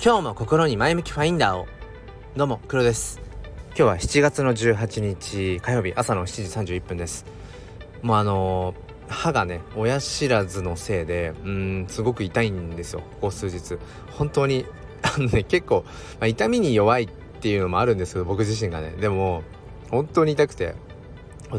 今日も心に前向きファインダーを。どうも黒です。今日は7月の18日火曜日朝の7時31分です。もうあのー、歯がね親知らずのせいでうんすごく痛いんですよここ数日。本当に あのね結構、まあ、痛みに弱いっていうのもあるんですけど僕自身がね。でも本当に痛くて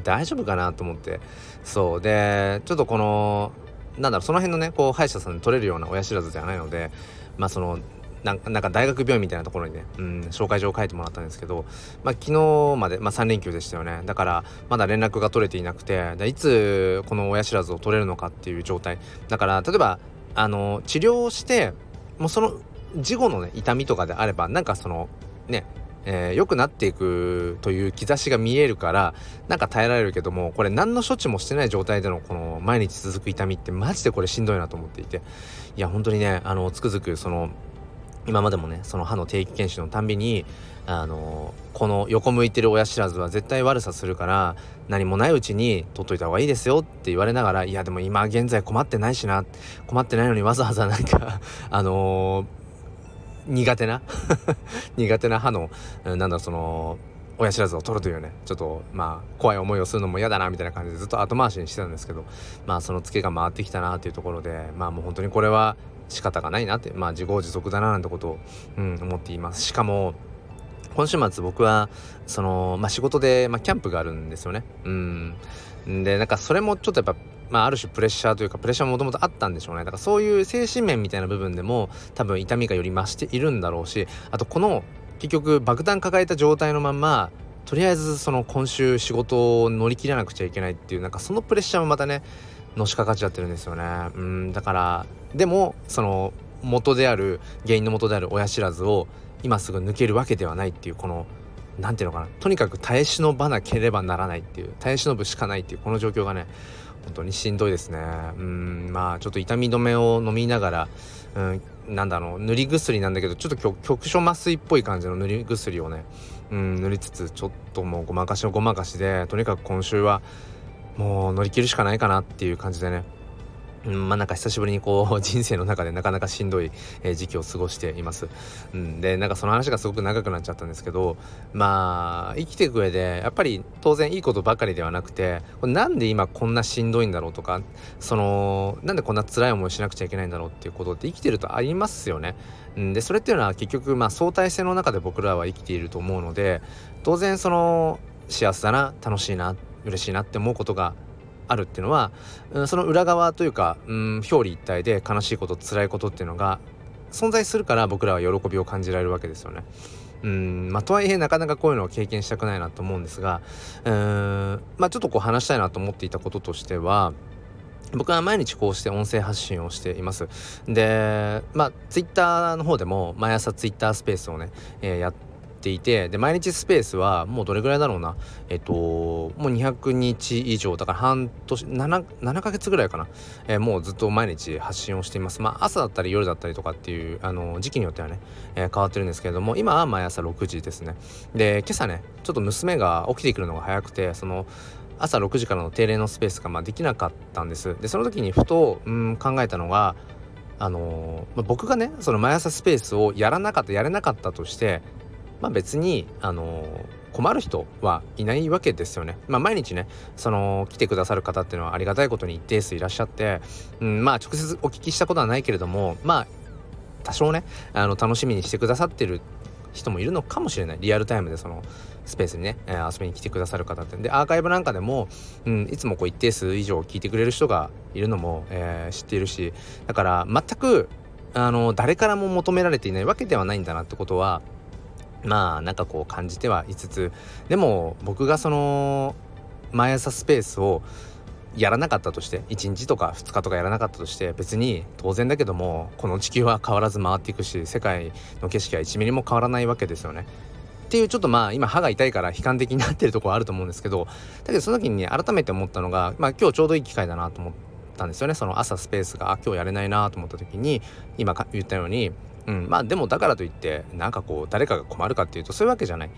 大丈夫かなと思って。そう。でちょっとこのなんだろうその辺のねこう歯医者さんで取れるような親知らずじゃないのでまあそのなんか大学病院みたいなところにね、うん、紹介状を書いてもらったんですけど、まあ、昨日まで、まあ、3連休でしたよね。だからまだ連絡が取れていなくていつこの親知らずを取れるのかっていう状態。だから例えばあの治療をしてもうその事後のね痛みとかであればなんかそのねえー、良くなっていくという兆しが見えるからなんか耐えられるけどもこれ何の処置もしてない状態でのこの毎日続く痛みってマジでこれしんどいなと思っていて。いや本当にねあのつくづくその今までもねその歯の定期検診のたんびにあのこの横向いてる親知らずは絶対悪さするから何もないうちに取っといた方がいいですよって言われながらいやでも今現在困ってないしな困ってないのにわざわざなんか あのー苦手な 苦手な歯のなんだその親知らずを取るというねちょっとまあ怖い思いをするのも嫌だなみたいな感じでずっと後回しにしてたんですけどまあそのツケが回ってきたなっていうところでまあもう本当にこれは仕方がないなってまあ自業自得だななんてことを、うん、思っています。しかも今週末僕はその、まあ、仕事で、まあ、キャンプがあるんですよね。うん。でなんかそれもちょっとやっぱまあ、ある種プレッシャーというかプレッシャーももともとあったんでしょうね。だからそういう精神面みたいな部分でも多分痛みがより増しているんだろうしあとこの結局爆弾抱えた状態のまんまとりあえずその今週仕事を乗り切らなくちゃいけないっていうなんかそのプレッシャーもまたねのしかかっちゃってるんですよね。うんだからでもその元である原因の元である親知らずを今すぐ抜けるわけではないっていうこの何て言うのかなとにかく耐え忍ばなければならないっていう耐え忍ぶしかないっていうこの状況がね本当にしんどいですね。うんまあちょっと痛み止めを飲みながらうんなんだろう塗り薬なんだけどちょっと局所麻酔っぽい感じの塗り薬をねうん塗りつつちょっともうごまかしのごまかしでとにかく今週はもう乗り切るしかないかなっていう感じでねうん、まあなんか久しぶりにこう 人生の中でなかなかしんどい、時期を過ごしています。うん、でなんかその話がすごく長くなっちゃったんですけどまあ生きていく上でやっぱり当然いいことばかりではなくてなんで今こんなしんどいんだろうとかそのなんでこんな辛い思いしなくちゃいけないんだろうっていうことって生きてるとありますよね。うん、でそれっていうのは結局まあ相対性の中で僕らは生きていると思うので当然その幸せだな楽しいなって嬉しいなって思うことがあるっていうのは、うん、その裏側というか、うん、表裏一体で悲しいこと辛いことっていうのが存在するから僕らは喜びを感じられるわけですよね。うんまあ、とはいえなかなかこういうのを経験したくないなと思うんですがうんまあちょっとこう話したいなと思っていたこととしては僕は毎日こうして音声発信をしています。で、まあ、ツイッターの方でも毎朝ツイッタースペースをね、えー、やってっていてで毎日スペースはもうどれぐらいだろうな。えっともう200日以上だから半年 7, 7ヶ月ぐらいかな、えー、もうずっと毎日発信をしています。まあ朝だったり夜だったりとかっていうあの時期によってはね、えー、変わってるんですけれども今は毎朝6時ですね。で今朝ねちょっと娘が起きてくるのが早くてその朝6時からの定例のスペースがまあできなかったんです。でその時にふとうん考えたのがあのー、僕がねその毎朝スペースをやらなかったやれなかったとしてまあ別にあの困る人はいないわけですよね。まあ毎日ねその来てくださる方っていうのはありがたいことに一定数いらっしゃって、うん、まあ直接お聞きしたことはないけれどもまあ多少ねあの楽しみにしてくださってる人もいるのかもしれないリアルタイムでそのスペースにね、えー、遊びに来てくださる方ってでアーカイブなんかでも、うん、いつもこう一定数以上聞いてくれる人がいるのも、えー、知っているしだから全くあの誰からも求められていないわけではないんだなってことはまあなんかこう感じてはいつつでも僕がその毎朝スペースをやらなかったとして1日とか2日とかやらなかったとして別に当然だけどもこの地球は変わらず回っていくし世界の景色は1ミリも変わらないわけですよね。っていうちょっとまあ今歯が痛いから悲観的になってるところあると思うんですけどだけどその時に改めて思ったのがまあ今日ちょうどいい機会だなと思ったんですよねその朝スペースが今日やれないなと思った時に今言ったようにうん、まあでもだからといってなんかこう誰かが困るかっていうとそういうわけじゃない。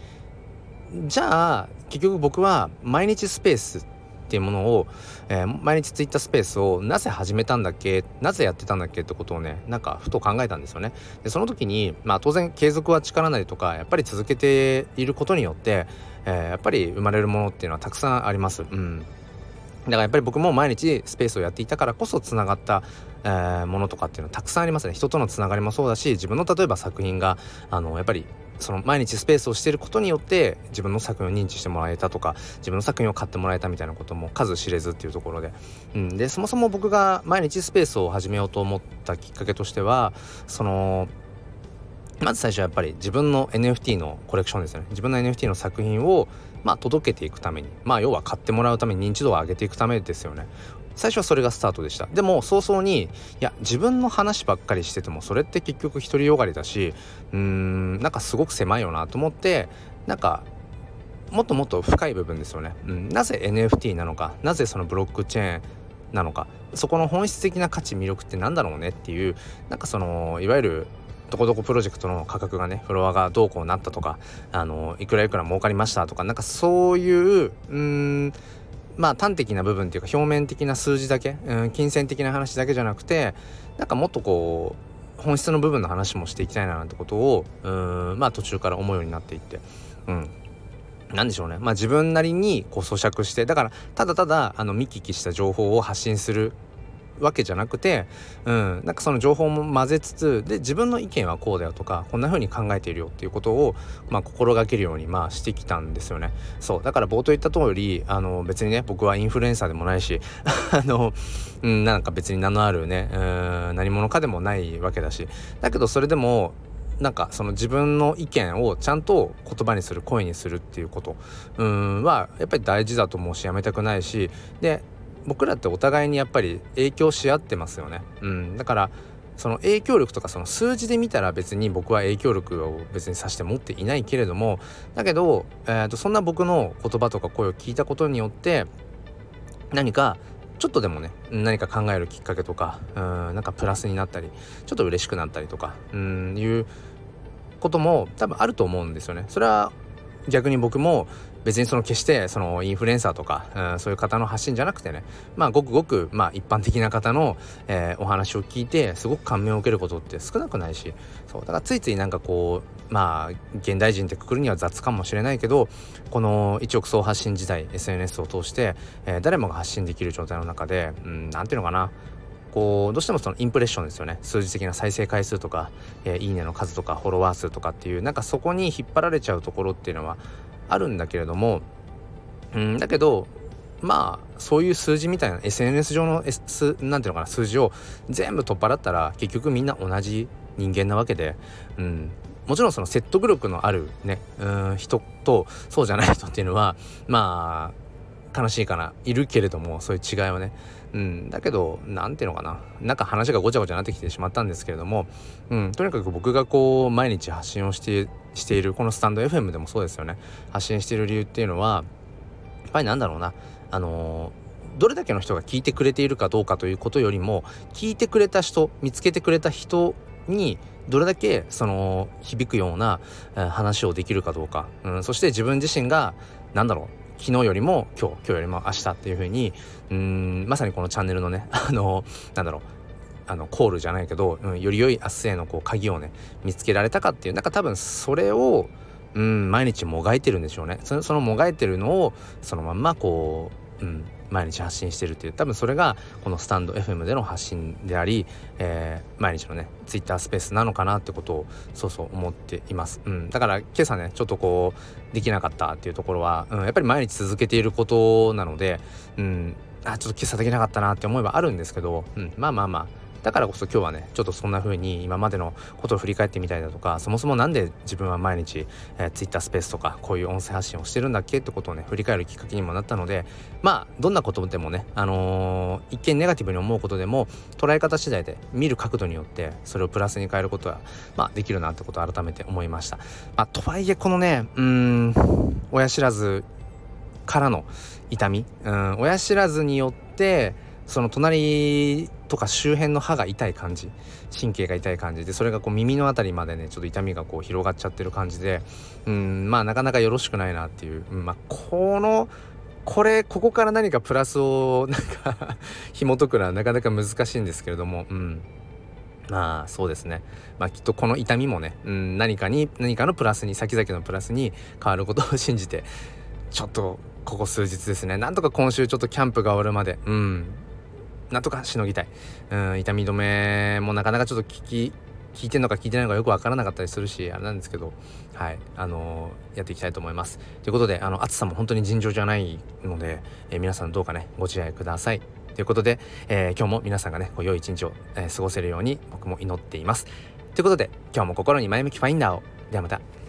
じゃあ結局僕は毎日スペースっていうものを、えー、毎日ツイッタースペースをなぜ始めたんだっけなぜやってたんだっけってことをねなんかふと考えたんですよね。でその時にまあ当然継続は力なりとかやっぱり続けていることによって、えー、やっぱり生まれるものっていうのはたくさんあります。うん。だからやっぱり僕も毎日スペースをやっていたからこそつながった、えー、ものとかっていうのはたくさんありますね。人とのつながりもそうだし自分の例えば作品があのやっぱりその毎日スペースをしてることによって自分の作品を認知してもらえたとか自分の作品を買ってもらえたみたいなことも数知れずっていうところで,、うん、でそもそも僕が毎日スペースを始めようと思ったきっかけとしてはそのまず最初はやっぱり自分の NFT のコレクションですよね。自分の NFT の作品をまあ届けていくためにまあ要は買ってもらうために認知度を上げていくためですよね。最初はそれがスタートでした。でも早々にいや自分の話ばっかりしててもそれって結局独りよがりだしうーんなんかすごく狭いよなと思ってなんかもっともっと深い部分ですよね、うん、なぜ NFT なのかなぜそのブロックチェーンなのかそこの本質的な価値魅力って何だろうねっていうなんかそのいわゆるどこどこプロジェクトの価格がねフロアがどうこうなったとかあのいくらいくら儲かりましたとかなんかそういううんまあ端的な部分っていうか表面的な数字だけ、うん、金銭的な話だけじゃなくてなんかもっとこう本質の部分の話もしていきたいななんてことをうんまあ途中から思うようになっていってうん。何でしょうね。まあ自分なりにこう咀嚼してだからただただあの見聞きした情報を発信するわけじゃなくて、うん、なんかその情報も混ぜつつで自分の意見はこうだよとかこんな風に考えているよっていうことを、まあ、心がけるようにまあしてきたんですよね。そうだから冒頭言った通りあの別にね僕はインフルエンサーでもないし あの、うん、なんか別に名のあるねうん何者かでもないわけだしだけどそれでもなんかその自分の意見をちゃんと言葉にする声にするっていうことうんはやっぱり大事だと思うしやめたくないしで僕らってお互いにやっぱり影響し合ってますよね。うん、だからその影響力とかその数字で見たら別に僕は影響力を別にさして持っていないけれどもだけど、えー、とそんな僕の言葉とか声を聞いたことによって何かちょっとでもね何か考えるきっかけとかうんなんかプラスになったりちょっと嬉しくなったりとかうんいうことも多分あると思うんですよね。それは逆に僕も別にその決してそのインフルエンサーとか、うん、そういう方の発信じゃなくてねまあごくごくまあ一般的な方の、えー、お話を聞いてすごく感銘を受けることって少なくないしそうだからついついなんかこうまあ現代人ってくくるには雑かもしれないけどこの一億総発信時代 SNS を通して、えー、誰もが発信できる状態の中でうんなんていうのかなこうどうしてもそのインプレッションですよね。数字的な再生回数とか、えー、いいねの数とかフォロワー数とかっていうなんかそこに引っ張られちゃうところっていうのはあるんだけれどもうんだけどまあそういう数字みたいな SNS 上の、S、なんていうのかな数字を全部取っ払ったら結局みんな同じ人間なわけで、うん、もちろんその説得力のあるねうん人とそうじゃない人っていうのはまあ悲しいかな。いるけれどもそういう違いはね。うん、だけど何ていうのかな。なんか話がごちゃごちゃになってきてしまったんですけれども、うん、とにかく僕がこう毎日発信をしてしているこのスタンド FM でもそうですよね。発信している理由っていうのはやっぱりなんだろうな。あのー、どれだけの人が聞いてくれているかどうかということよりも聞いてくれた人見つけてくれた人にどれだけその響くような、話をできるかどうか、うん、そして自分自身が何だろう。昨日よりも今日今日よりも明日っていう風にうんまさにこのチャンネルのね あのなんだろうあのコールじゃないけど、うん、より良い明日へのこう鍵をね見つけられたかっていうなんか多分それをうん毎日もがいてるんでしょうね。そのもがいてるのをそのまんまこう、うん、毎日発信してるっていう多分それがこのスタンド FM での発信であり、えー、毎日のね Twitter スペースなのかなってことをそうそう思っています、うん、だから今朝ねちょっとこうできなかったっていうところは、うん、やっぱり毎日続けていることなので、うん、あちょっと今朝できなかったなって思えばあるんですけど、うん、まあまあまあ。だからこそ今日はねちょっとそんな風に今までのことを振り返ってみたりだとかそもそも何で自分は毎日、えー、Twitter スペースとかこういう音声発信をしてるんだっけ？ってことをね振り返るきっかけにもなったのでまあどんなことでもねあのー、一見ネガティブに思うことでも捉え方次第で見る角度によってそれをプラスに変えることはまあできるなってことを改めて思いました。まあ、とはいえこのねうん親知らずからの痛みうん親知らずによってその隣とか周辺の歯が痛い感じ神経が痛い感じでそれがこう耳の辺りまでねちょっと痛みがこう広がっちゃってる感じでうんまあなかなかよろしくないなっていう、うん、まあこのこれここから何かプラスをなんか 紐解くのはなかなか難しいんですけれどもうん。まあそうですね。まあきっとこの痛みもね、うん、何かに何かのプラスに先々のプラスに変わることを信じてちょっとここ数日ですね。なんとか今週ちょっとキャンプが終わるまでうん。なんとかしのぎたい、うん、痛み止めもなかなかちょっと効き聞いてんのか聞いてないのかよくわからなかったりするしあれなんですけど。はい。あのー、やっていきたいと思います。ということであの暑さも本当に尋常じゃないので、えー、皆さんどうかねご自愛ください。ということで、えー、今日も皆さんがねこう良い一日を、え過ごせるように僕も祈っています。ということで今日も心に前向きファインダーを。ではまた。